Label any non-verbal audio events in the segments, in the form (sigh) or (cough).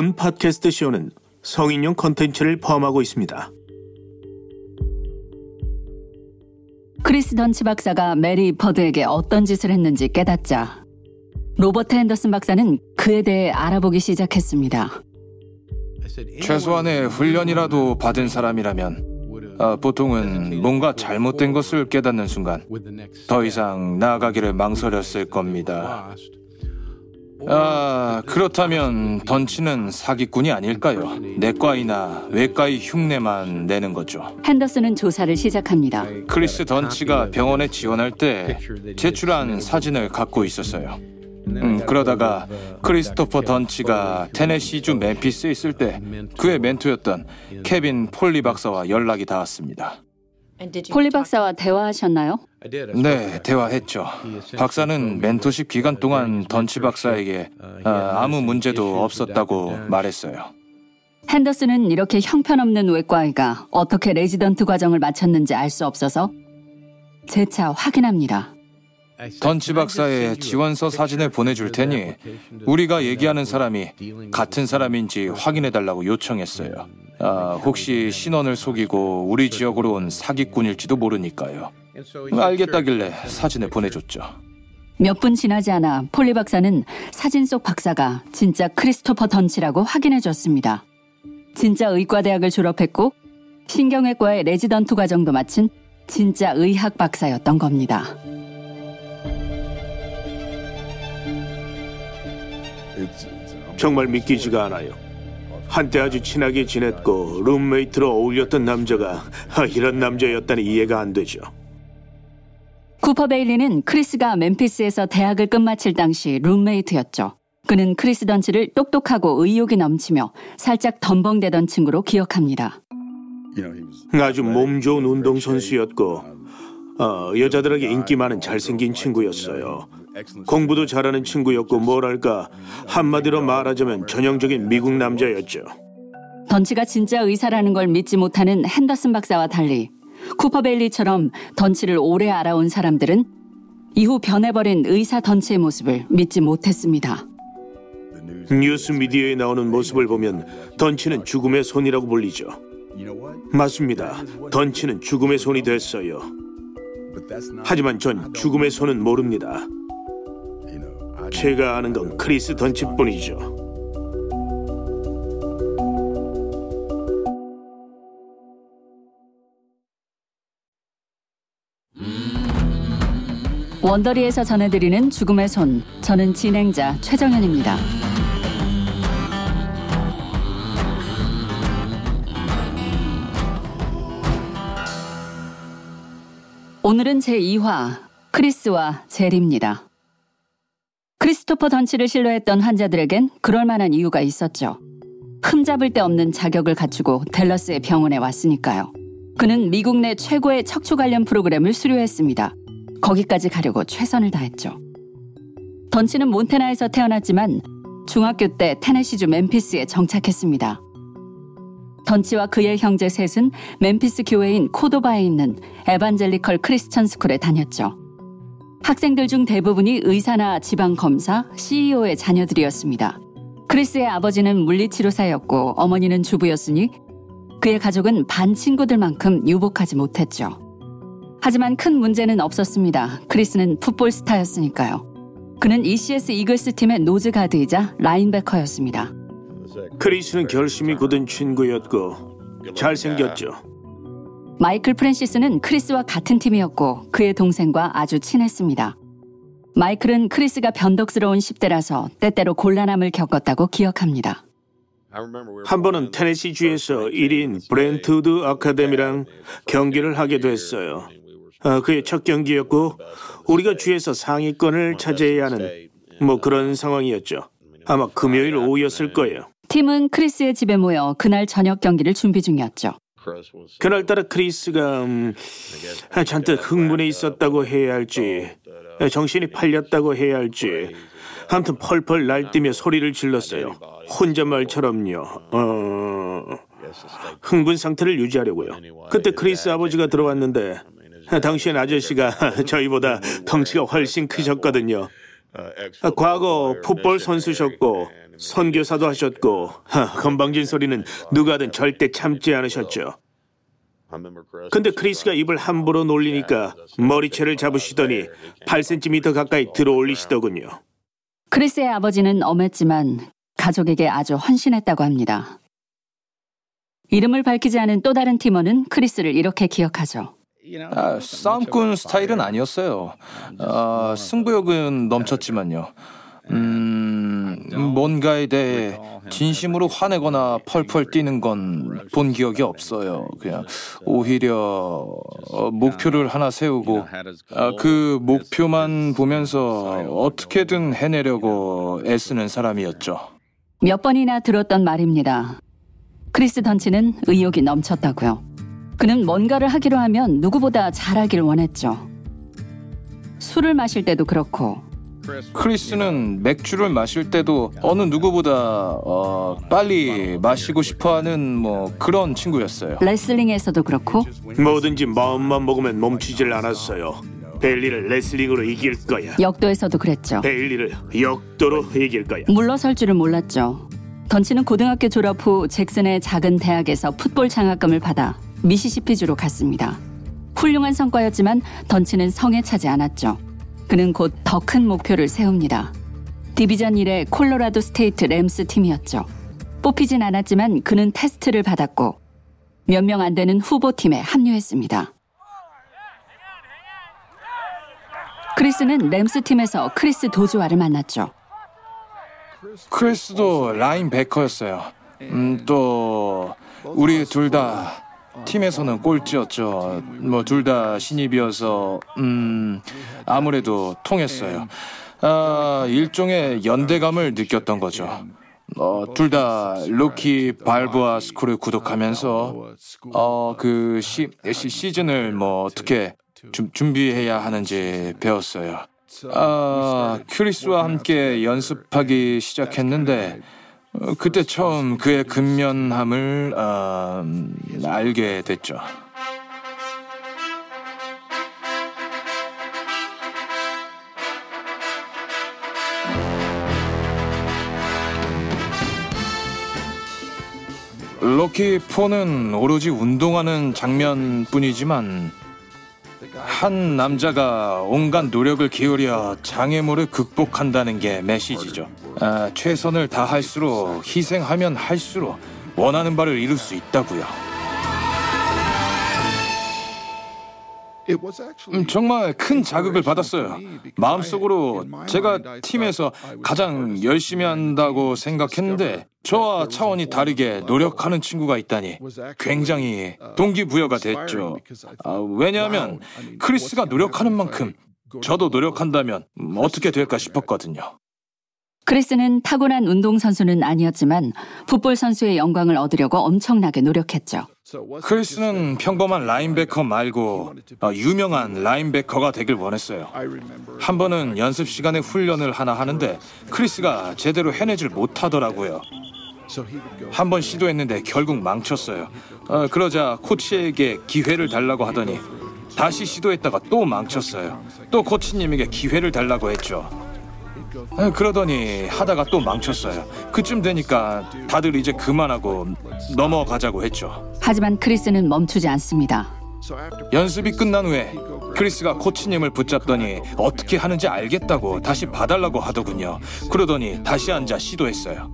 본 팟캐스트 쇼는 성인용 컨텐츠를 포함하고 있습니다. 크리스 던치 박사가 메리 버드에게 어떤 짓을 했는지 깨닫자 로버트 핸더슨 박사는 그에 대해 알아보기 시작했습니다. 최소한의 훈련이라도 받은 사람이라면 아, 보통은 뭔가 잘못된 것을 깨닫는 순간 더 이상 나아가기를 망설였을 겁니다. 아, 그렇다면 던치는 사기꾼이 아닐까요? 내과의나 외과의 흉내만 내는 거죠. 핸더슨은 조사를 시작합니다. 크리스 던치가 병원에 지원할 때 제출한 사진을 갖고 있었어요. 음, 그러다가 크리스토퍼 던치가 테네시주 멤피스에 있을 때 그의 멘토였던 케빈 폴리 박사와 연락이 닿았습니다. 폴리 박사와 대화하셨나요? 네, 대화했죠. 박사는 mentorship 기간 동안 던치 박사에게 아, 아무 문제도 없었다고 말했어요. 핸더슨은 이렇게 형편없는 외과의가 어떻게 레지던트 과정을 마쳤는지 알 수 없어서 재차 확인합니다. 던치 박사의 지원서 사진을 보내줄 테니 우리가 얘기하는 사람이 같은 사람인지 확인해달라고 요청했어요. 아, 혹시 신원을 속이고 우리 지역으로 온 사기꾼일지도 모르니까요. 알겠다길래 사진을 보내줬죠. 몇 분 지나지 않아 폴리 박사는 사진 속 박사가 진짜 크리스토퍼 던치라고 확인해 줬습니다. 진짜 의과대학을 졸업했고 신경외과의 레지던트 과정도 마친 진짜 의학 박사였던 겁니다. 정말 믿기지가 않아요. 한때 아주 친하게 지냈고 룸메이트로 어울렸던 남자가 이런 남자였다니 이해가 안 되죠. 쿠퍼 베일리는 크리스가 멤피스에서 대학을 끝마칠 당시 룸메이트였죠. 그는 크리스 던치를 똑똑하고 의욕이 넘치며 살짝 덤벙대던 친구로 기억합니다. 아주 몸 좋은 운동선수였고 어, 여자들에게 인기 많은 잘생긴 친구였어요. 공부도 잘하는 친구였고 뭐랄까 한마디로 말하자면 전형적인 미국 남자였죠. 던치가 진짜 의사라는 걸 믿지 못하는 핸더슨 박사와 달리 쿠퍼 베일리처럼 던치를 오래 알아온 사람들은 이후 변해버린 의사 던치의 모습을 믿지 못했습니다. 뉴스 미디어에 나오는 모습을 보면 던치는 죽음의 손이라고 불리죠. 맞습니다. 던치는 죽음의 손이 됐어요. 하지만 전 죽음의 손은 모릅니다. 제가 아는 건 크리스 던치뿐이죠. 원더리에서 전해드리는 죽음의 손. 저는 진행자 최정현입니다. 오늘은 제2화 크리스와 젤입니다. 크리스토퍼 던치를 신뢰했던 환자들에겐 그럴 만한 이유가 있었죠. 흠잡을 데 없는 자격을 갖추고 델러스의 병원에 왔으니까요. 그는 미국 내 최고의 척추 관련 프로그램을 수료했습니다. 거기까지 가려고 최선을 다했죠. 던치는 몬테나에서 태어났지만 중학교 때 테네시주 멤피스에 정착했습니다. 던치와 그의 형제 셋은 멤피스 교회인 코도바에 있는 에반젤리컬 크리스천 스쿨에 다녔죠. 학생들 중 대부분이 의사나 지방검사, CEO의 자녀들이었습니다. 크리스의 아버지는 물리치료사였고 어머니는 주부였으니 그의 가족은 반 친구들만큼 유복하지 못했죠. 하지만 큰 문제는 없었습니다. 크리스는 풋볼 스타였으니까요. 그는 ECS 이글스 팀의 nose guard이자 linebacker였습니다. 크리스는 결심이 굳은 친구였고 잘생겼죠. 마이클 프랜시스는 크리스와 같은 팀이었고 그의 동생과 아주 친했습니다. 마이클은 크리스가 변덕스러운 10대라서 때때로 곤란함을 겪었다고 기억합니다. 한 번은 테네시주에서 1위인 브렌트우드 아카데미랑 경기를 하게 됐어요. 아, 그의 첫 경기였고 우리가 주에서 상위권을 차지해야 하는 뭐 그런 상황이었죠. 아마 금요일 오후였을 거예요. 팀은 크리스의 집에 모여 그날 저녁 경기를 준비 중이었죠. 그날따라 크리스가 음, 잔뜩 흥분해 있었다고 해야 할지 정신이 팔렸다고 해야 할지 아무튼 펄펄 날뛰며 소리를 질렀어요. 혼잣말처럼요. 어... 흥분 상태를 유지하려고요. 그때 크리스 아버지가 들어왔는데 당시엔 아저씨가 (laughs) 저희보다 덩치가 훨씬 크셨거든요. 과거 풋볼 선수셨고 선교사도 하셨고 하, 건방진 소리는 누가 하든 절대 참지 않으셨죠. 근데 크리스가 입을 함부로 놀리니까 머리채를 잡으시더니 8cm 가까이 들어 올리시더군요. 크리스의 아버지는 엄했지만 가족에게 아주 헌신했다고 합니다. 이름을 밝히지 않은 또 다른 팀원은 크리스를 이렇게 기억하죠. 아, 싸움꾼 스타일은 아니었어요. 아, 승부욕은 넘쳤지만요. 음, 뭔가에 대해 진심으로 화내거나 펄펄 뛰는 건 본 기억이 없어요. 그냥 오히려 어, 목표를 하나 세우고 아, 그 목표만 보면서 어떻게든 해내려고 애쓰는 사람이었죠. 몇 번이나 들었던 말입니다. 크리스 던치는 의욕이 넘쳤다고요. 그는 뭔가를 하기로 하면 누구보다 잘하길 원했죠. 술을 마실 때도 그렇고 크리스는 맥주를 마실 때도 어느 누구보다 어, 빨리 마시고 싶어하는 뭐 그런 친구였어요. 레슬링에서도 그렇고 뭐든지 마음만 먹으면 멈추질 않았어요. 베일리를 레슬링으로 이길 거야. 역도에서도 그랬죠. 베일리를 역도로 이길 거야. 물러설 줄을 몰랐죠. 던치는 고등학교 졸업 후 잭슨의 작은 대학에서 풋볼 장학금을 받아 미시시피주로 갔습니다. 훌륭한 성과였지만 던치는 성에 차지 않았죠. 그는 곧 더 큰 목표를 세웁니다. Division 1의 콜로라도 스테이트 램스 팀이었죠. 뽑히진 않았지만 그는 테스트를 받았고 몇 명 안 되는 후보 팀에 합류했습니다. 크리스는 램스 팀에서 크리스 도주와를 만났죠. 크리스도 linebacker였어요. 음, 또 우리 둘 다 팀에서는 꼴찌였죠. 뭐 둘 다 신입이어서 음 아무래도 통했어요. 아, 일종의 연대감을 느꼈던 거죠. 어, 둘 다 로키 발브아 스쿨을 구독하면서 어, 그 시즌을 뭐 어떻게 주, 준비해야 하는지 배웠어요. 아, 큐리스와 함께 연습하기 시작했는데 어, 그때 처음 그의 근면함을 어, 알게 됐죠. 로키 4는 오로지 운동하는 장면뿐이지만 한 남자가 온갖 노력을 기울여 장애물을 극복한다는 게 메시지죠. 아, 최선을 다할수록 희생하면 할수록 원하는 바를 이룰 수 있다고요. 정말 큰 자극을 받았어요. 마음속으로 제가 팀에서 가장 열심히 한다고 생각했는데 저와 차원이 다르게 노력하는 친구가 있다니 굉장히 동기부여가 됐죠. 아, 왜냐하면 크리스가 노력하는 만큼 저도 노력한다면 어떻게 될까 싶었거든요. 크리스는 타고난 운동선수는 아니었지만 풋볼 선수의 영광을 얻으려고 엄청나게 노력했죠. 크리스는 평범한 라인베커 말고 어, 유명한 라인베커가 되길 원했어요. 한 번은 연습 시간에 훈련을 하나 하는데 크리스가 제대로 해내질 못하더라고요. 한 번 시도했는데 결국 망쳤어요. 어, 그러자 코치에게 기회를 달라고 하더니 다시 시도했다가 또 망쳤어요. 또 코치님에게 기회를 달라고 했죠. 아, 그러더니 하다가 또 망쳤어요. 그쯤 되니까 다들 이제 그만하고 넘어가자고 했죠. 하지만 크리스는 멈추지 않습니다. 연습이 끝난 후에 크리스가 코치님을 붙잡더니 어떻게 하는지 알겠다고 다시 봐달라고 하더군요. 그러더니 다시 앉아 시도했어요.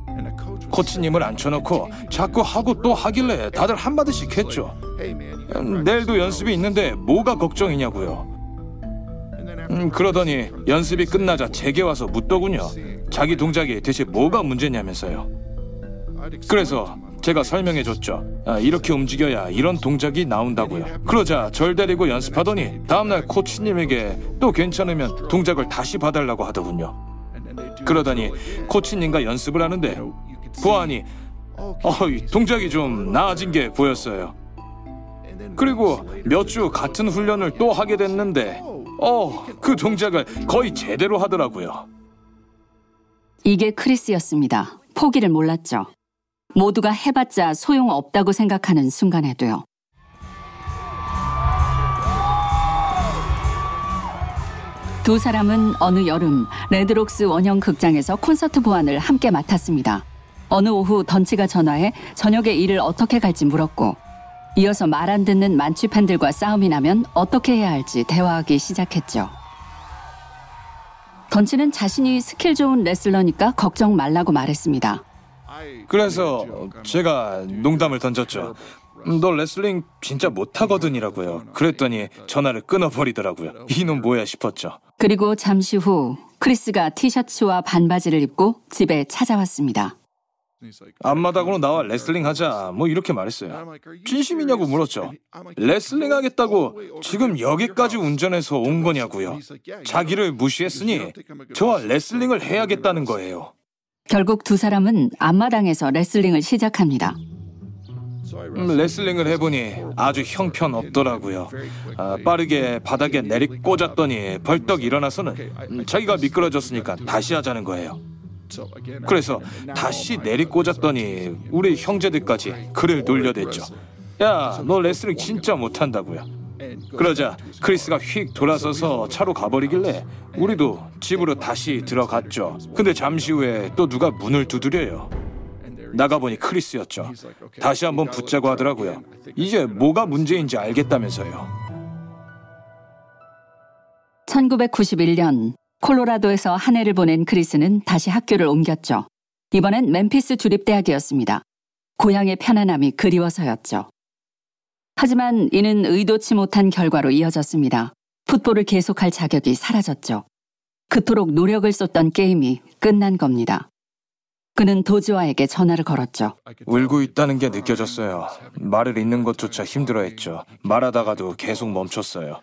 코치님을 앉혀놓고 자꾸 하고 또 하길래 다들 한마디씩 했죠. 음, 내일도 연습이 있는데 뭐가 걱정이냐고요. 음, 그러더니 연습이 끝나자 제게 와서 묻더군요. 자기 동작이 대체 뭐가 문제냐면서요. 그래서 제가 설명해 줬죠. 아, 이렇게 움직여야 이런 동작이 나온다고요. 그러자 절 데리고 연습하더니 다음날 코치님에게 또 괜찮으면 동작을 다시 봐달라고 하더군요. 그러더니 코치님과 연습을 하는데 보아하니 어, 동작이 좀 나아진 게 보였어요. 그리고 몇 주 같은 훈련을 또 하게 됐는데 어, 그 동작을 거의 제대로 하더라고요. 이게 크리스였습니다. 포기를 몰랐죠. 모두가 해봤자 소용없다고 생각하는 순간에도요. 두 사람은 어느 여름 레드록스 원형 극장에서 콘서트 보안을 함께 맡았습니다. 어느 오후 던치가 전화해 저녁에 일을 어떻게 갈지 물었고 이어서 말 안 듣는 만취 팬들과 싸움이 나면 어떻게 해야 할지 대화하기 시작했죠. 던치는 자신이 스킬 좋은 레슬러니까 걱정 말라고 말했습니다. 그래서 제가 농담을 던졌죠. 너 레슬링 진짜 못하거든이라고요. 그랬더니 전화를 끊어버리더라고요. 이놈 뭐야 싶었죠. 그리고 잠시 후 크리스가 티셔츠와 반바지를 입고 집에 찾아왔습니다. 앞마당으로 나와 레슬링 하자 뭐 이렇게 말했어요. 진심이냐고 물었죠. 레슬링 하겠다고 지금 여기까지 운전해서 온 거냐고요. 자기를 무시했으니 저와 레슬링을 해야겠다는 거예요. 결국 두 사람은 앞마당에서 레슬링을 시작합니다. 음, 레슬링을 해보니 아주 형편없더라고요. 아, 빠르게 바닥에 내리 꽂았더니 벌떡 일어나서는 음, 자기가 미끄러졌으니까 다시 하자는 거예요. 그래서 다시 내리 꽂았더니 우리 형제들까지 그를 놀려댔죠. 야, 너 레슬링 진짜 못한다고요. 그러자 크리스가 휙 돌아서서 차로 가버리길래 우리도 집으로 다시 들어갔죠. 근데 잠시 후에 또 누가 문을 두드려요. 나가보니 크리스였죠. 다시 한번 붙자고 하더라고요. 이제 뭐가 문제인지 알겠다면서요. 1991년 콜로라도에서 한 해를 보낸 크리스는 다시 학교를 옮겼죠. 이번엔 멤피스 주립대학이었습니다. 고향의 편안함이 그리워서였죠. 하지만 이는 의도치 못한 결과로 이어졌습니다. 풋볼을 계속할 자격이 사라졌죠. 그토록 노력을 쏟던 게임이 끝난 겁니다. 그는 도지와에게 전화를 걸었죠. 울고 있다는 게 느껴졌어요. 말을 잇는 것조차 힘들어했죠. 말하다가도 계속 멈췄어요.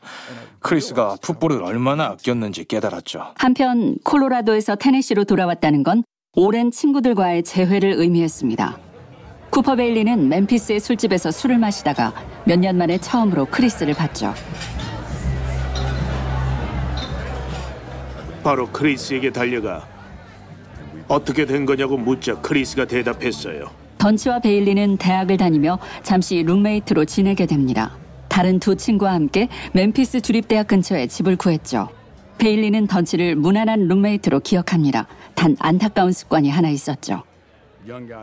크리스가 풋볼을 얼마나 아꼈는지 깨달았죠. 한편 콜로라도에서 테네시로 돌아왔다는 건 오랜 친구들과의 재회를 의미했습니다. 쿠퍼 베일리는 멤피스의 술집에서 술을 마시다가 몇 년 만에 처음으로 크리스를 봤죠. 바로 크리스에게 달려가 어떻게 된 거냐고 묻자 크리스가 대답했어요. 던치와 베일리는 대학을 다니며 잠시 룸메이트로 지내게 됩니다. 다른 두 친구와 함께 멤피스 주립대학 근처에 집을 구했죠. 베일리는 던치를 무난한 룸메이트로 기억합니다. 단 안타까운 습관이 하나 있었죠.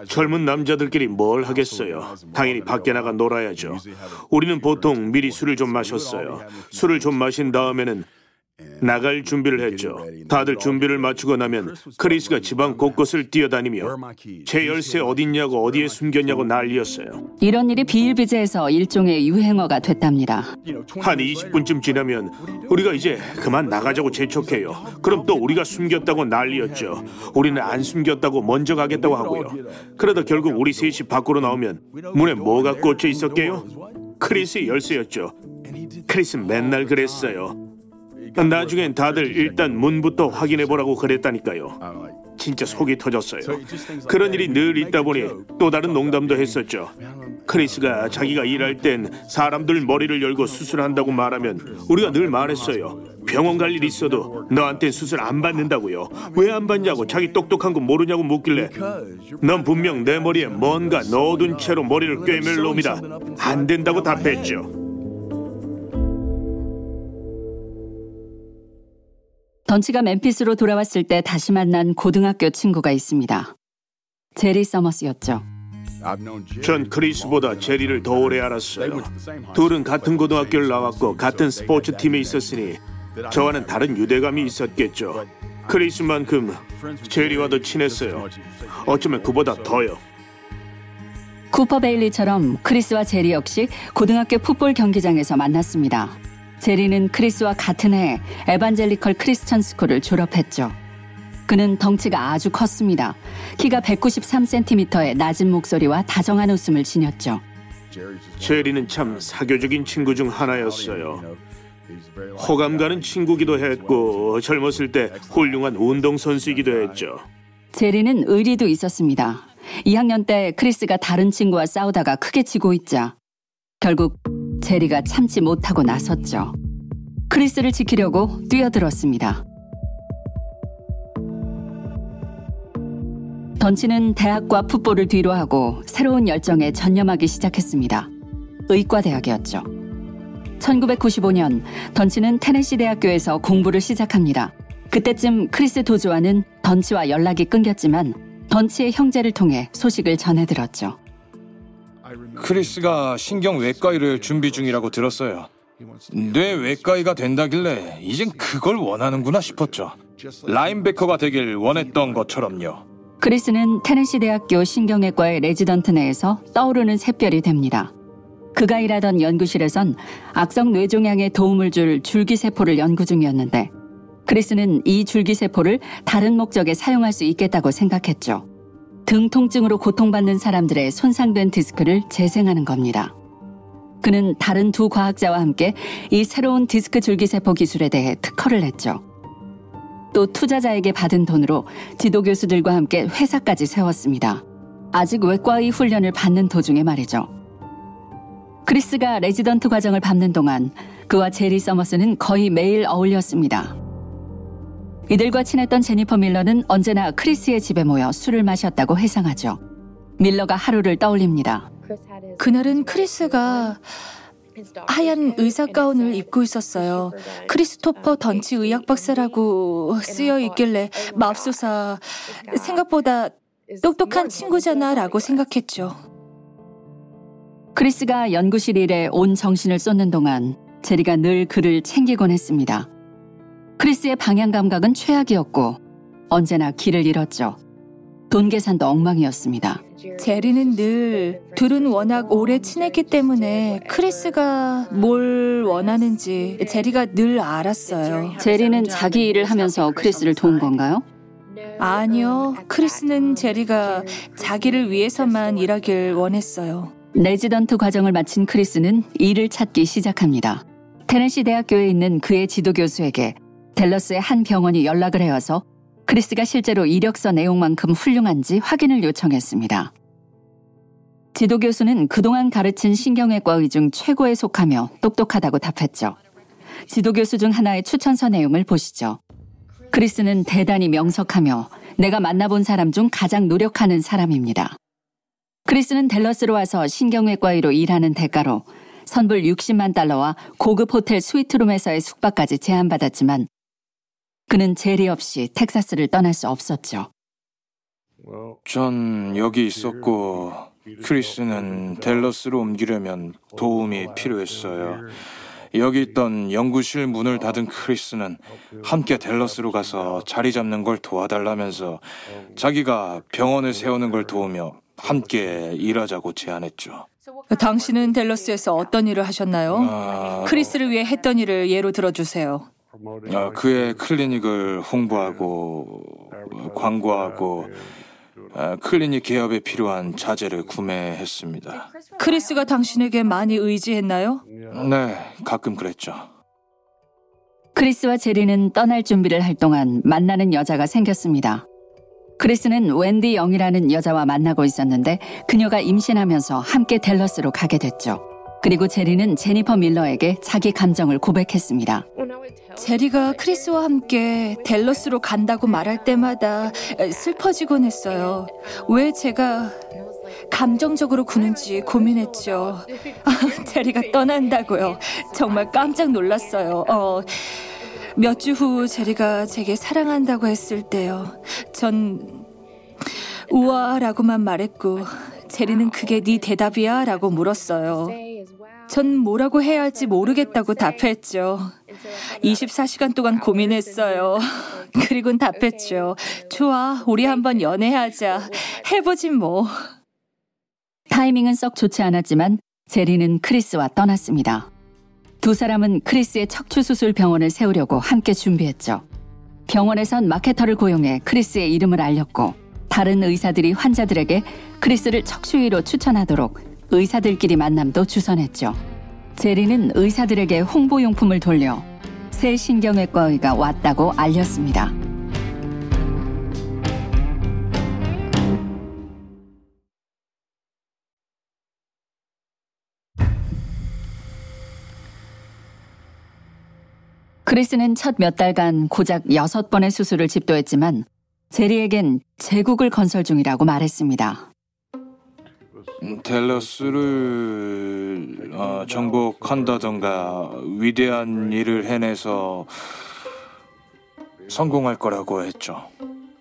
젊은 남자들끼리 뭘 하겠어요. 당연히 밖에 나가 놀아야죠. 우리는 보통 미리 술을 좀 마셨어요. 술을 좀 마신 다음에는 나갈 준비를 했죠. 다들 준비를 마치고 나면 크리스가 집안 곳곳을 뛰어다니며 제 열쇠 어딨냐고 어디에 숨겼냐고 난리였어요. 이런 일이 비일비재해서 일종의 유행어가 됐답니다. 한 20분쯤 지나면 우리가 이제 그만 나가자고 재촉해요. 그럼 또 우리가 숨겼다고 난리였죠. 우리는 안 숨겼다고 먼저 가겠다고 하고요. 그러다 결국 우리 셋이 밖으로 나오면 문에 뭐가 꽂혀 있었게요? 크리스의 열쇠였죠. 크리스 맨날 그랬어요. 나중엔 다들 일단 문부터 확인해 보라고 그랬다니까요. 진짜 속이 터졌어요. 그런 일이 늘 있다 보니 또 다른 농담도 했었죠. 크리스가 자기가 일할 땐 사람들 머리를 열고 수술한다고 말하면 우리가 늘 말했어요. 병원 갈 일 있어도 너한텐 수술 안 받는다고요. 왜 안 받냐고 자기 똑똑한 거 모르냐고 묻길래 넌 분명 내 머리에 뭔가 넣어둔 채로 머리를 꿰맬 놈이다. 안 된다고 답했죠. 던치가 멤피스로 돌아왔을 때 다시 만난 고등학교 친구가 있습니다. 제리 서머스였죠. 전 크리스보다 제리를 더 오래 알았어요. 둘은 같은 고등학교를 나왔고 같은 스포츠 팀에 있었으니 저와는 다른 유대감이 있었겠죠. 크리스만큼 제리와도 친했어요. 어쩌면 그보다 더요. 쿠퍼 베일리처럼 크리스와 제리 역시 고등학교 풋볼 경기장에서 만났습니다. 제리는 크리스와 같은 해 에반젤리컬 크리스천 스쿨을 졸업했죠. 그는 덩치가 아주 컸습니다. 키가 193cm의 낮은 목소리와 다정한 웃음을 지녔죠. 제리는 참 사교적인 친구 중 하나였어요. 호감 가는 친구기도 했고 젊었을 때 훌륭한 운동선수이기도 했죠. 제리는 의리도 있었습니다. 2학년 때 크리스가 다른 친구와 싸우다가 크게 지고 있자 결국 제리가 참지 못하고 나섰죠. 크리스를 지키려고 뛰어들었습니다. 던치는 대학과 풋볼을 뒤로 하고 새로운 열정에 전념하기 시작했습니다. 의과대학이었죠. 1995년 던치는 테네시 대학교에서 공부를 시작합니다. 그때쯤 크리스 도주와는 던치와 연락이 끊겼지만 던치의 형제를 통해 소식을 전해 들었죠. 크리스가 신경 외과의를 준비 중이라고 들었어요. 뇌 외과의가 된다길래 이젠 그걸 원하는구나 싶었죠. linebacker가 되길 원했던 것처럼요. 크리스는 테네시 대학교 신경외과의 레지던트 내에서 떠오르는 샛별이 됩니다. 그가 일하던 연구실에선 악성 뇌종양에 도움을 줄 줄기세포를 연구 중이었는데 크리스는 이 줄기세포를 다른 목적에 사용할 수 있겠다고 생각했죠. 등 통증으로 고통받는 사람들의 손상된 디스크를 재생하는 겁니다. 그는 다른 두 과학자와 함께 이 새로운 디스크 줄기세포 기술에 대해 특허를 냈죠. 또 투자자에게 받은 돈으로 지도 교수들과 함께 회사까지 세웠습니다. 아직 외과의 훈련을 받는 도중에 말이죠. 크리스가 레지던트 과정을 밟는 동안 그와 제리 서머스는 거의 매일 어울렸습니다. 이들과 친했던 제니퍼 밀러는 언제나 크리스의 집에 모여 술을 마셨다고 회상하죠. 밀러가 하루를 떠올립니다. 그날은 크리스가 하얀 의사 가운을 입고 있었어요. 크리스토퍼 던치 의학 박사라고 쓰여 있길래 맙소사 생각보다 똑똑한 친구잖아라고 생각했죠. 크리스가 연구실 일에 온 정신을 쏟는 동안 제리가 늘 그를 챙기곤 했습니다. 크리스의 방향 감각은 최악이었고 언제나 길을 잃었죠. 돈 계산도 엉망이었습니다. 제리는 늘 둘은 워낙 오래 친했기 때문에 크리스가 뭘 원하는지 제리가 늘 알았어요. 제리는 자기 일을 하면서 크리스를 도운 건가요? 아니요. 크리스는 제리가 자기를 위해서만 일하길 원했어요. 레지던트 과정을 마친 크리스는 일을 찾기 시작합니다. 테네시 대학교에 있는 그의 지도 교수에게 델러스의 한 병원이 연락을 해와서 크리스가 실제로 이력서 내용만큼 훌륭한지 확인을 요청했습니다. 지도 교수는 그동안 가르친 신경외과 의 중 최고에 속하며 똑똑하다고 답했죠. 지도 교수 중 하나의 추천서 내용을 보시죠. 크리스는 대단히 명석하며 내가 만나본 사람 중 가장 노력하는 사람입니다. 크리스는 델러스로 와서 신경외과의로 일하는 대가로 선불 60만 달러와 고급 호텔 스위트룸에서의 숙박까지 제안받았지만 그는 제리 없이 텍사스를 떠날 수 없었죠. 전 여기 있었고 크리스는 델러스로 옮기려면 도움이 필요했어요. 여기 있던 연구실 문을 닫은 크리스는 함께 델러스로 가서 자리 잡는 걸 도와달라면서 자기가 병원을 세우는 걸 도우며 함께 일하자고 제안했죠. 당신은 델러스에서 어떤 일을 하셨나요? 아, 크리스를 위해 했던 일을 예로 들어주세요. 아, 그의 클리닉을 홍보하고 광고하고 아, 클리닉 개업에 필요한 자재를 구매했습니다. 크리스가 당신에게 많이 의지했나요? 네, 가끔 그랬죠. 크리스와 제리는 떠날 준비를 할 동안 만나는 여자가 생겼습니다. 크리스는 웬디 영이라는 여자와 만나고 있었는데 그녀가 임신하면서 함께 델러스로 가게 됐죠. 그리고 제리는 제니퍼 밀러에게 자기 감정을 고백했습니다. 제리가 크리스와 함께 델러스로 간다고 말할 때마다 슬퍼지곤 했어요. 왜 제가 감정적으로 구는지 고민했죠. 아, 제리가 떠난다고요. 정말 깜짝 놀랐어요. 어, 몇 주 후 제리가 제게 사랑한다고 했을 때요. 전 우와라고만 말했고 제리는 그게 네 대답이야? 라고 물었어요. 전 뭐라고 해야 할지 모르겠다고 답했죠. 24시간 동안 고민했어요. (laughs) 그리곤 답했죠. 좋아, 우리 한번 연애하자. 해보진 뭐. 타이밍은 썩 좋지 않았지만 제리는 크리스와 떠났습니다. 두 사람은 크리스의 척추수술 병원을 세우려고 함께 준비했죠. 병원에선 마케터를 고용해 크리스의 이름을 알렸고 다른 의사들이 환자들에게 크리스를 척추의로 추천하도록 의사들끼리 만남도 주선했죠. 제리는 의사들에게 홍보용품을 돌려 새 신경외과의가 왔다고 알렸습니다. 크리스는 첫 몇 달간 고작 여섯 번의 수술을 집도했지만 제리에겐 제국을 건설 중이라고 말했습니다. 델러스를 어, 정복한다던가 위대한 일을 해내서 성공할 거라고 했죠.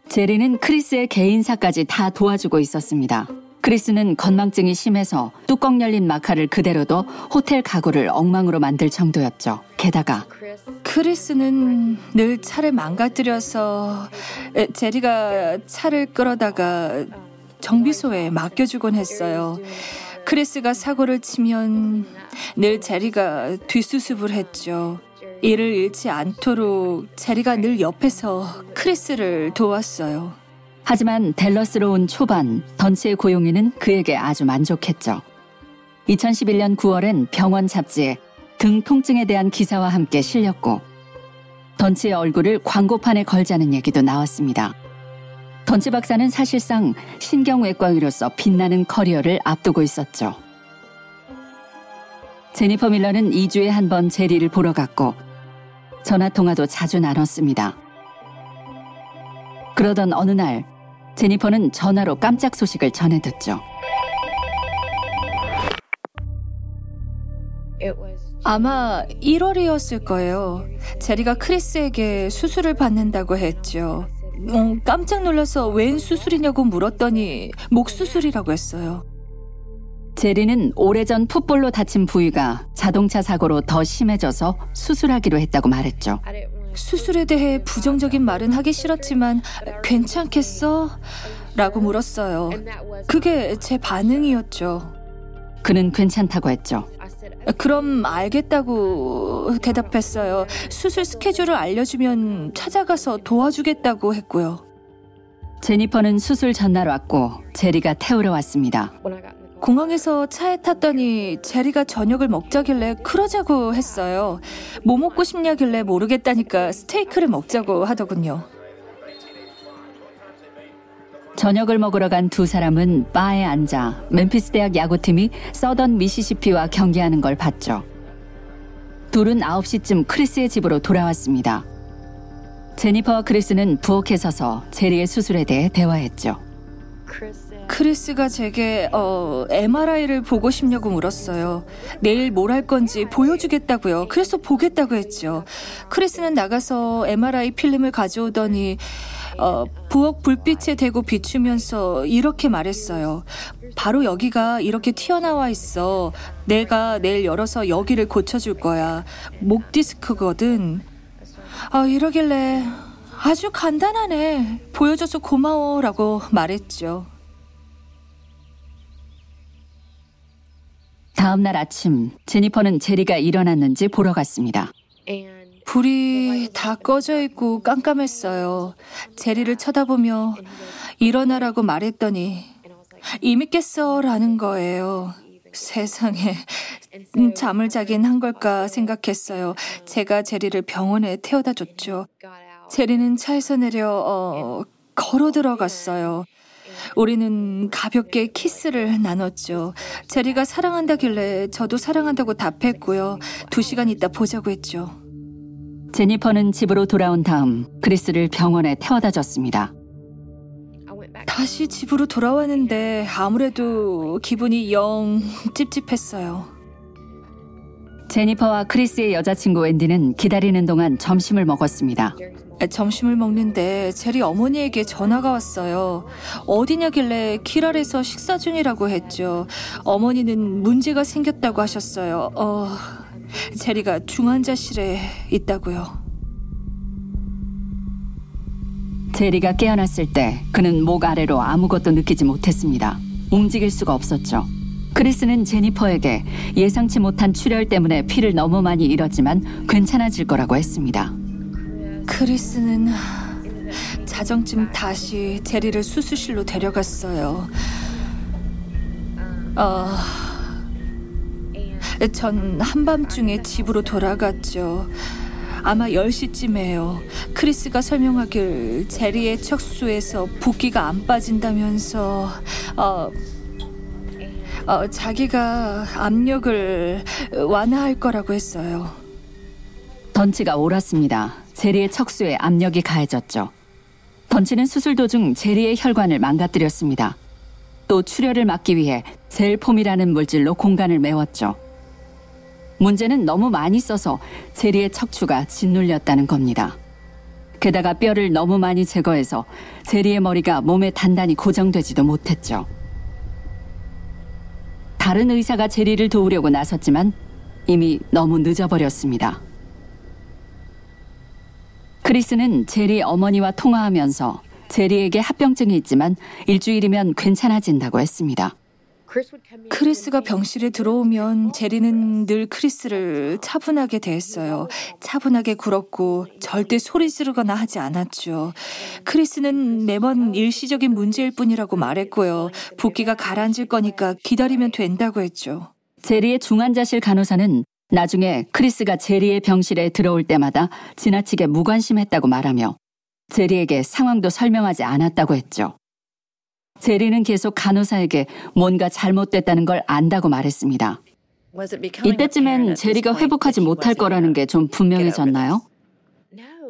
제리는 크리스의 개인사까지 다 도와주고 있었습니다. 크리스는 건망증이 심해서 뚜껑 열린 마카를 그대로 둬 호텔 가구를 엉망으로 만들 정도였죠. 게다가 크리스는 늘 차를 망가뜨려서 에, 제리가 차를 끌어다가 정비소에 맡겨주곤 했어요. 크리스가 사고를 치면 늘 제리가 뒷수습을 했죠. 이를 잃지 않도록 제리가 늘 옆에서 크리스를 도왔어요. 하지만 델러스로 온 초반 던치의 고용인은 그에게 아주 만족했죠. 2011년 9월엔 병원 잡지에 등 통증에 대한 기사와 함께 실렸고 던치의 얼굴을 광고판에 걸자는 얘기도 나왔습니다. 던치 박사는 사실상 신경외과 의로서 빛나는 커리어를 앞두고 있었죠. 제니퍼 밀러는 2주에 한 번 제리를 보러 갔고 전화 통화도 자주 나눴습니다. 그러던 어느 날 제니퍼는 전화로 깜짝 소식을 전해 듣죠. 아마 1월이었을 거예요. 제리가 크리스에게 수술을 받는다고 했죠. 음, 깜짝 놀라서 웬 수술이냐고 물었더니 목 수술이라고 했어요. 제리는 오래전 풋볼로 다친 부위가 자동차 사고로 더 심해져서 수술하기로 했다고 말했죠. 수술에 대해 부정적인 말은 하기 싫었지만 괜찮겠어? 라고 물었어요. 그게 제 반응이었죠. 그는 괜찮다고 했죠. 그럼 알겠다고 대답했어요. 수술 스케줄을 알려주면 찾아가서 도와주겠다고 했고요. 제니퍼는 수술 전날 왔고 제리가 태우러 왔습니다. 공항에서 차에 탔더니 제리가 저녁을 먹자길래 그러자고 했어요. 뭐 먹고 싶냐길래 모르겠다니까 스테이크를 먹자고 하더군요. 저녁을 먹으러 간 두 사람은 바에 앉아 멤피스 대학 야구팀이 서던 미시시피와 경기하는 걸 봤죠. 둘은 9시쯤 크리스의 집으로 돌아왔습니다. 제니퍼와 크리스는 부엌에 서서 제리의 수술에 대해 대화했죠. 크리스가 제게 어, MRI를 보고 싶냐고 물었어요. 내일 뭘 할 건지 보여주겠다고요. 그래서 보겠다고 했죠. 크리스는 나가서 MRI 필름을 가져오더니 어, 부엌 불빛에 대고 비추면서 이렇게 말했어요. 바로 여기가 이렇게 튀어나와 있어. 내가 내일 열어서 여기를 고쳐줄 거야. 목 디스크거든. 아, 이러길래 아주 간단하네. 보여줘서 고마워 라고 말했죠. 다음 날 아침 제니퍼는 제리가 일어났는지 보러 갔습니다. 불이 다 꺼져 있고 깜깜했어요. 제리를 쳐다보며 일어나라고 말했더니 이미 깼어라는 거예요. 세상에 음, 잠을 자긴 한 걸까 생각했어요. 제가 제리를 병원에 태워다 줬죠. 제리는 차에서 내려 어, 걸어 들어갔어요. 우리는 가볍게 키스를 나눴죠. 제리가 사랑한다길래 저도 사랑한다고 답했고요. 두 시간 있다 보자고 했죠. 제니퍼는 집으로 돌아온 다음 크리스를 병원에 태워다 줬습니다. 다시 집으로 돌아왔는데 아무래도 기분이 영 찝찝했어요. 제니퍼와 크리스의 여자친구 wendy는 기다리는 동안 점심을 먹었습니다. 점심을 먹는데 제리 어머니에게 전화가 왔어요. 어디냐길래 키랄에서 식사 중이라고 했죠. 어머니는 문제가 생겼다고 하셨어요. 어, 제리가 중환자실에 있다고요. 제리가 깨어났을 때 그는 목 아래로 아무것도 느끼지 못했습니다. 움직일 수가 없었죠. 크리스는 제니퍼에게 예상치 못한 출혈 때문에 피를 너무 많이 잃었지만 괜찮아질 거라고 했습니다. 크리스는 자정쯤 다시 제리를 수술실로 데려갔어요. 어, 전 한밤중에 집으로 돌아갔죠. 아마 10시쯤에요. 크리스가 설명하길 제리의 척수에서 붓기가 안 빠진다면서 어, 어, 자기가 압력을 완화할 거라고 했어요. 던치가 옳았습니다. 제리의 척수에 압력이 가해졌죠. 던치는 수술 도중 제리의 혈관을 망가뜨렸습니다. 또 출혈을 막기 위해 젤폼이라는 물질로 공간을 메웠죠. 문제는 너무 많이 써서 제리의 척추가 짓눌렸다는 겁니다. 게다가 뼈를 너무 많이 제거해서 제리의 머리가 몸에 단단히 고정되지도 못했죠. 다른 의사가 제리를 도우려고 나섰지만 이미 너무 늦어버렸습니다. 크리스는 제리 어머니와 통화하면서 제리에게 합병증이 있지만 일주일이면 괜찮아진다고 했습니다. 크리스가 병실에 들어오면 제리는 늘 크리스를 차분하게 대했어요. 차분하게 굴었고 절대 소리 지르거나 하지 않았죠. 크리스는 매번 일시적인 문제일 뿐이라고 말했고요. 붓기가 가라앉을 거니까 기다리면 된다고 했죠. 제리의 중환자실 간호사는 나중에 크리스가 제리의 병실에 들어올 때마다 지나치게 무관심했다고 말하며 제리에게 상황도 설명하지 않았다고 했죠. 제리는 계속 간호사에게 뭔가 잘못됐다는 걸 안다고 말했습니다. 이때쯤엔 제리가 회복하지 못할 거라는 게 좀 분명해졌나요?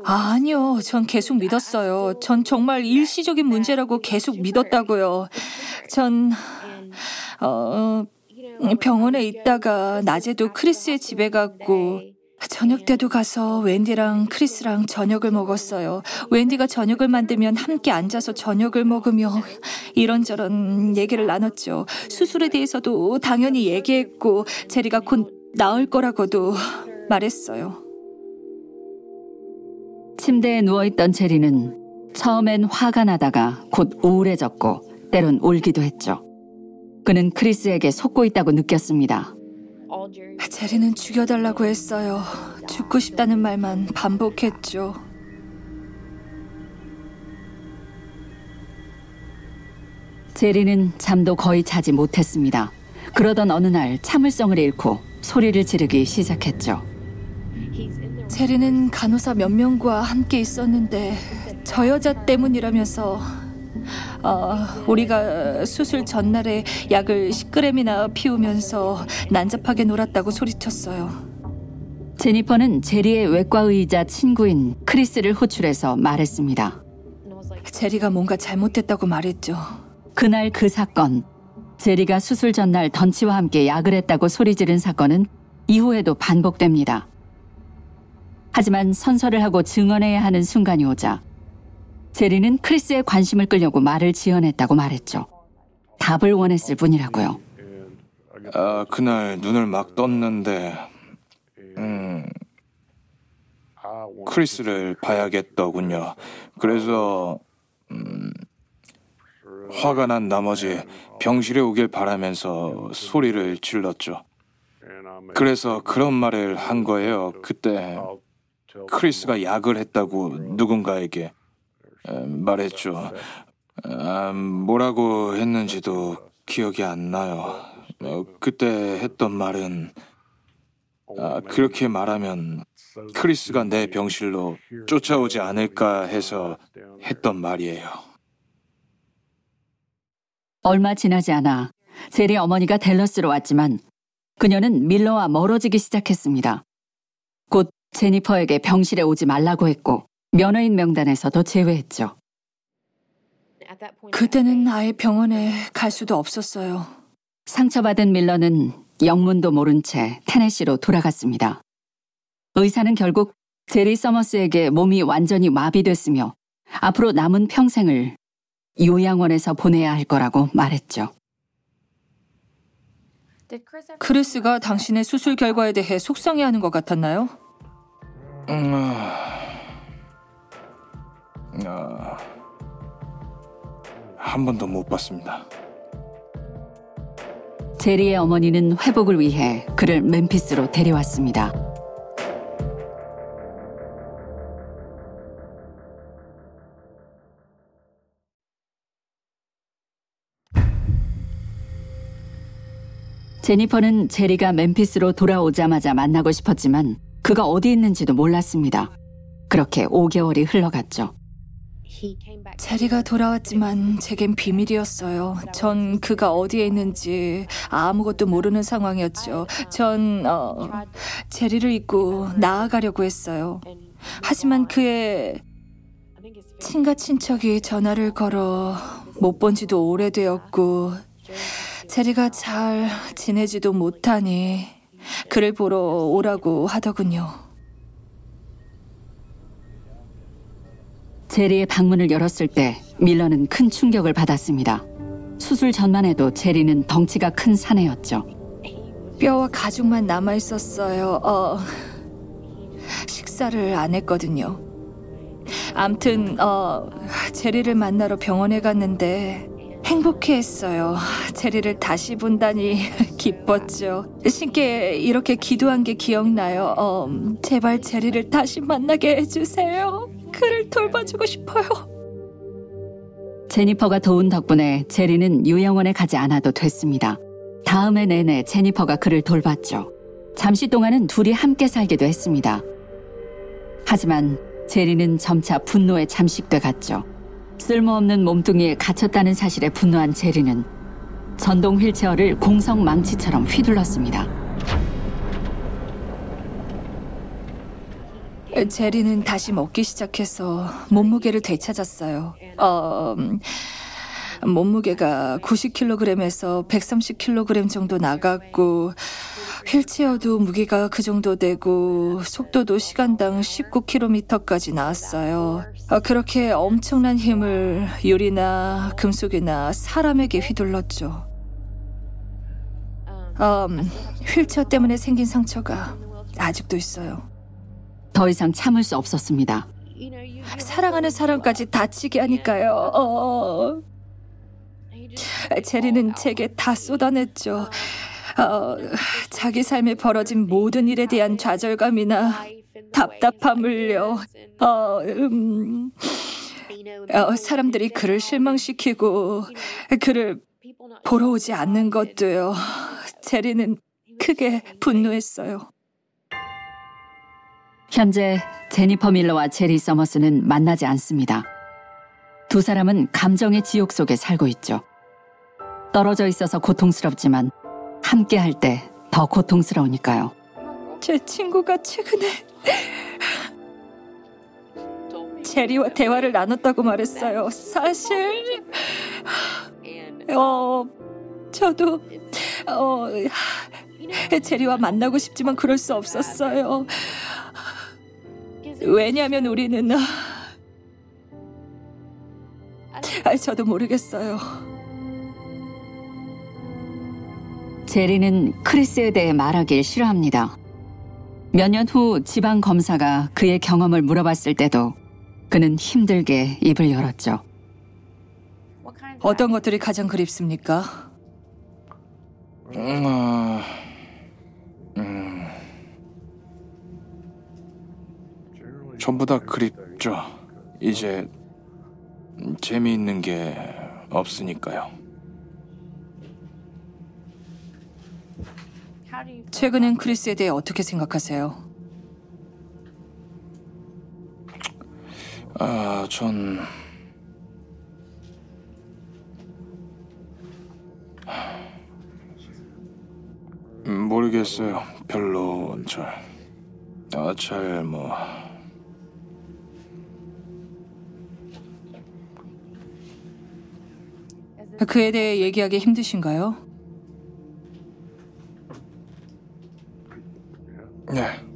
아, 아니요. 전 계속 믿었어요. 전 정말 일시적인 문제라고 계속 믿었다고요. 전, 어, 병원에 있다가 낮에도 크리스의 집에 갔고, 저녁 때도 가서 웬디랑 크리스랑 저녁을 먹었어요. 웬디가 저녁을 만들면 함께 앉아서 저녁을 먹으며 이런저런 얘기를 나눴죠. 수술에 대해서도 당연히 얘기했고 제리가 곧 나을 거라고도 말했어요. 침대에 누워있던 제리는 처음엔 화가 나다가 곧 우울해졌고 때론 울기도 했죠. 그는 크리스에게 속고 있다고 느꼈습니다. 제리는 죽여달라고 했어요. 죽고 싶다는 말만 반복했죠. 제리는 잠도 거의 자지 못했습니다. 그러던 어느 날 참을성을 잃고 소리를 지르기 시작했죠. 제리는 간호사 몇 명과 함께 있었는데 저 여자 때문이라면서 어, 우리가 수술 전날에 약을 10g이나 피우면서 난잡하게 놀았다고 소리쳤어요. 제니퍼는 제리의 외과의이자 친구인 크리스를 호출해서 말했습니다. 제리가 뭔가 잘못됐다고 말했죠. 그날 그 사건, 제리가 수술 전날 던치와 함께 약을 했다고 소리 지른 사건은 이후에도 반복됩니다. 하지만 선서를 하고 증언해야 하는 순간이 오자 제리는 크리스의 관심을 끌려고 말을 지어냈다고 말했죠. 답을 원했을 뿐이라고요. 아, 그날 눈을 막 떴는데 음, 크리스를 봐야겠더군요. 그래서 음, 화가 난 나머지 병실에 오길 바라면서 소리를 질렀죠. 그래서 그런 말을 한 거예요. 그때 크리스가 약을 했다고 누군가에게 말했죠. 아, 뭐라고 했는지도 기억이 안 나요. 어, 그때 했던 말은 아, 그렇게 말하면 크리스가 내 병실로 쫓아오지 않을까 해서 했던 말이에요. 얼마 지나지 않아 제리 어머니가 델러스로 왔지만 그녀는 밀러와 멀어지기 시작했습니다. 곧 제니퍼에게 병실에 오지 말라고 했고 면허인 명단에서도 제외했죠. 그때는 아예 병원에 갈 수도 없었어요. 상처받은 밀러는 영문도 모른 채 테네시로 돌아갔습니다. 의사는 결국 제리 서머스에게 몸이 완전히 마비됐으며 앞으로 남은 평생을 요양원에서 보내야 할 거라고 말했죠. 크리스가 당신의 수술 결과에 대해 속상해하는 것 같았나요? 음, 아, 한 번도 못 봤습니다. 제리의 어머니는 회복을 위해 그를 멤피스로 데려왔습니다. 제니퍼는 제리가 멤피스로 돌아오자마자 만나고 싶었지만 그가 어디 있는지도 몰랐습니다. 그렇게 5개월이 흘러갔죠. 제리가 돌아왔지만 제겐 비밀이었어요. 전 그가 어디에 있는지 아무것도 모르는 상황이었죠. 전 어, 제리를 잊고 나아가려고 했어요. 하지만 그의 친가 친척이 전화를 걸어 못 본 지도 오래되었고 제리가 잘 지내지도 못하니 그를 보러 오라고 하더군요. 제리의 방문을 열었을 때 밀러는 큰 충격을 받았습니다. 수술 전만 해도 제리는 덩치가 큰 사내였죠. 뼈와 가죽만 남아 있었어요. 어, 식사를 안 했거든요. 암튼 어, 제리를 만나러 병원에 갔는데 행복해했어요. 제리를 다시 본다니 (laughs) 기뻤죠. 신께 이렇게 기도한 게 기억나요. 어, 제발 제리를 다시 만나게 해주세요. 그를 돌봐주고 싶어요. 제니퍼가 도운 덕분에 제리는 요양원에 가지 않아도 됐습니다. 다음해 내내 제니퍼가 그를 돌봤죠. 잠시 동안은 둘이 함께 살기도 했습니다. 하지만 제리는 점차 분노에 잠식돼 갔죠. 쓸모없는 몸뚱이에 갇혔다는 사실에 분노한 제리는 전동 휠체어를 공성 망치처럼 휘둘렀습니다. 제리는 다시 먹기 시작해서 몸무게를 되찾았어요. 어, 음, 몸무게가 90kg에서 130kg 정도 나갔고 휠체어도 무게가 그 정도 되고 속도도 시간당 19km까지 나왔어요. 어, 그렇게 엄청난 힘을 유리나 금속이나 사람에게 휘둘렀죠. 음, 휠체어 때문에 생긴 상처가 아직도 있어요. 더 이상 참을 수 없었습니다. 사랑하는 사람까지 다치게 하니까요. 어. 제리는 제게 다 쏟아냈죠. 어, 자기 삶에 벌어진 모든 일에 대한 좌절감이나 답답함을요. 어, 음, 어, 사람들이 그를 실망시키고 그를 보러 오지 않는 것도요. 제리는 크게 분노했어요. 현재 제니퍼 밀러와 제리 서머스는 만나지 않습니다. 두 사람은 감정의 지옥 속에 살고 있죠. 떨어져 있어서 고통스럽지만 함께 할 때 더 고통스러우니까요. 제 친구가 최근에 제리와 대화를 나눴다고 말했어요. 사실 어 저도 어 제리와 만나고 싶지만 그럴 수 없었어요. 왜냐하면 우리는 아, 저도 모르겠어요. 제리는 크리스에 대해 말하길 싫어합니다. 몇 년 후 지방 검사가 그의 경험을 물어봤을 때도 그는 힘들게 입을 열었죠. 어떤 것들이 가장 그립습니까? 음, 어, 음, 전부 다 그립죠. 이제 재미있는 게 없으니까요. 최근엔 크리스에 대해 어떻게 생각하세요? 아, 전 음, 모르겠어요. 별로 잘, 아, 잘 뭐. 그에 대해 얘기하기 힘드신가요? 네.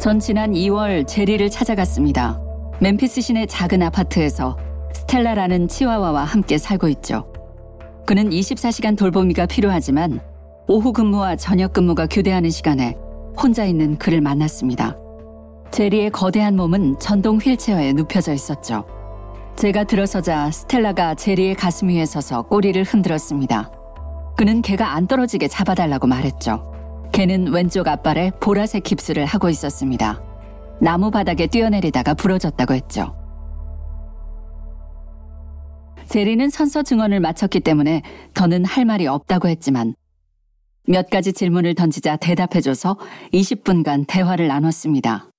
전 지난 2월 제리를 찾아갔습니다. 멤피스 시내 작은 아파트에서 스텔라라는 치와와와 함께 살고 있죠. 그는 24시간 돌보미가 필요하지만 오후 근무와 저녁 근무가 교대하는 시간에 혼자 있는 그를 만났습니다. 제리의 거대한 몸은 전동 휠체어에 눕혀져 있었죠. 제가 들어서자 스텔라가 제리의 가슴 위에 서서 꼬리를 흔들었습니다. 그는 걔가 안 떨어지게 잡아달라고 말했죠. 걔는 왼쪽 앞발에 보라색 깁스를 하고 있었습니다. 나무 바닥에 뛰어내리다가 부러졌다고 했죠. 제리는 선서 증언을 마쳤기 때문에 더는 할 말이 없다고 했지만 몇 가지 질문을 던지자 대답해줘서 20분간 대화를 나눴습니다.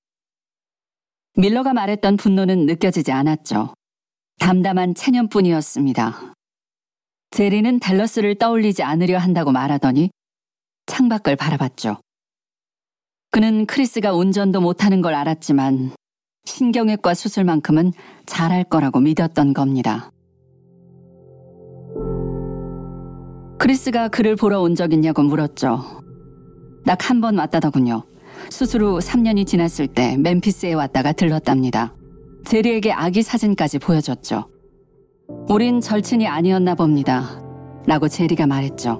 밀러가 말했던 분노는 느껴지지 않았죠. 담담한 체념뿐이었습니다. 제리는 댈러스를 떠올리지 않으려 한다고 말하더니 창밖을 바라봤죠. 그는 크리스가 운전도 못하는 걸 알았지만 신경외과 수술만큼은 잘할 거라고 믿었던 겁니다. 크리스가 그를 보러 온 적 있냐고 물었죠. 딱 한 번 왔다더군요. 수술 후 3년이 지났을 때 멤피스에 왔다가 들렀답니다. 제리에게 아기 사진까지 보여줬죠. 우린 절친이 아니었나 봅니다. 라고 제리가 말했죠.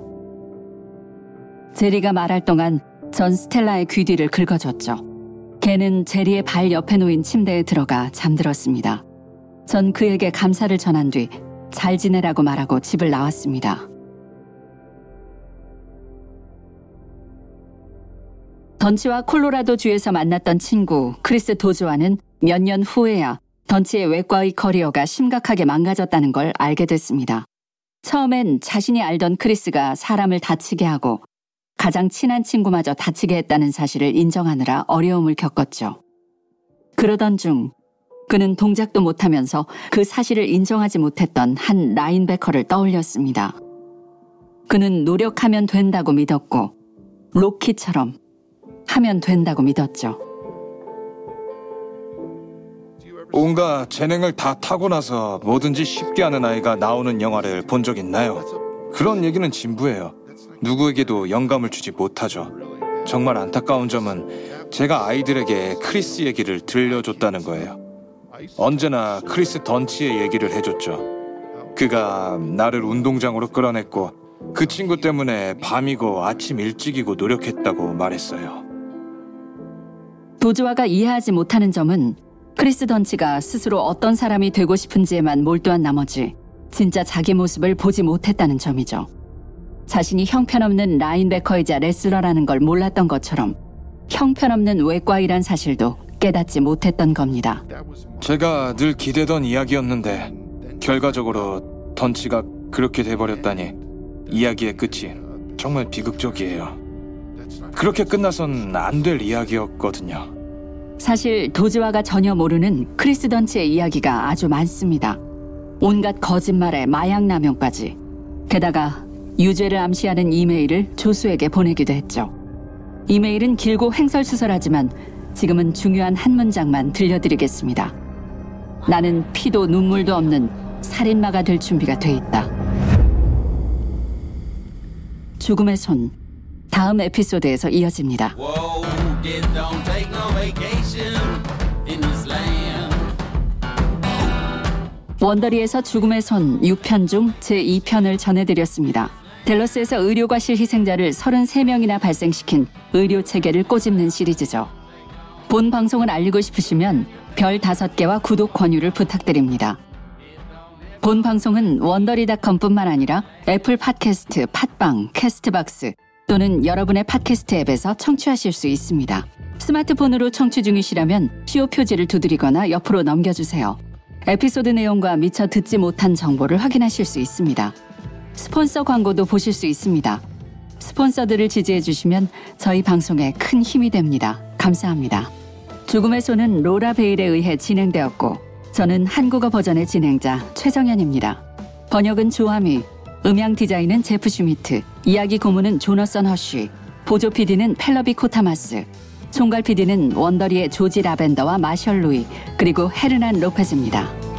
제리가 말할 동안 전 스텔라의 귀 뒤를 긁어줬죠. 걔는 제리의 발 옆에 놓인 침대에 들어가 잠들었습니다. 전 그에게 감사를 전한 뒤 잘 지내라고 말하고 집을 나왔습니다. 던치와 콜로라도 주에서 만났던 친구 크리스 도즈와는 몇 년 후에야 던치의 외과의 커리어가 심각하게 망가졌다는 걸 알게 됐습니다. 처음엔 자신이 알던 크리스가 사람을 다치게 하고 가장 친한 친구마저 다치게 했다는 사실을 인정하느라 어려움을 겪었죠. 그러던 중 그는 동작도 못하면서 그 사실을 인정하지 못했던 한 라인베커를 떠올렸습니다. 그는 노력하면 된다고 믿었고 로키처럼 하면 된다고 믿었죠. 온갖 재능을 다 타고 나서 뭐든지 쉽게 하는 아이가 나오는 영화를 본 적 있나요? 그런 얘기는 진부해요. 누구에게도 영감을 주지 못하죠. 정말 안타까운 점은 제가 아이들에게 크리스 얘기를 들려줬다는 거예요. 언제나 크리스 던치의 얘기를 해줬죠. 그가 나를 운동장으로 끌어냈고 그 친구 때문에 밤이고 아침 일찍이고 노력했다고 말했어요. 도즈와가 이해하지 못하는 점은 크리스 던치가 스스로 어떤 사람이 되고 싶은지에만 몰두한 나머지 진짜 자기 모습을 보지 못했다는 점이죠. 자신이 형편없는 라인베커이자 레슬러라는 걸 몰랐던 것처럼 형편없는 외과이란 사실도 깨닫지 못했던 겁니다. 제가 늘 기대던 이야기였는데 결과적으로 던치가 그렇게 돼버렸다니 이야기의 끝이 정말 비극적이에요. 그렇게 끝나선 안 될 이야기였거든요. 사실 도즈와가 전혀 모르는 크리스 던치의 이야기가 아주 많습니다. 온갖 거짓말에 마약 남용까지. 게다가 유죄를 암시하는 이메일을 조수에게 보내기도 했죠. 이메일은 길고 횡설수설하지만 지금은 중요한 한 문장만 들려드리겠습니다. 나는 피도 눈물도 없는 살인마가 될 준비가 돼 있다. 죽음의 손. 다음 에피소드에서 이어집니다. 원더리에서 죽음의 손 6편 중 제2편을 전해드렸습니다. 델러스에서 의료과실 희생자를 33명이나 발생시킨 의료 체계를 꼬집는 시리즈죠. 본 방송을 알리고 싶으시면 별 5개와 구독 권유를 부탁드립니다. 본 방송은 원더리닷컴뿐만 아니라 애플 팟캐스트, 팟빵, 캐스트박스 또는 여러분의 팟캐스트 앱에서 청취하실 수 있습니다. 스마트폰으로 청취 중이시라면 쇼 표지를 두드리거나 옆으로 넘겨주세요. 에피소드 내용과 미처 듣지 못한 정보를 확인하실 수 있습니다. 스폰서 광고도 보실 수 있습니다. 스폰서들을 지지해 주시면 저희 방송에 큰 힘이 됩니다. 감사합니다. 죽음의 손은 로라 베일에 의해 진행되었고 저는 한국어 버전의 진행자 최정현입니다. 번역은 조아미, 음향 디자인은 제프 슈미트, 이야기 고문은 조너선 허쉬, 보조 PD는 펠러비 코타마스, 총괄 PD는 원더리의 조지 라벤더와 마셜 루이, 그리고 헤르난 로페즈입니다.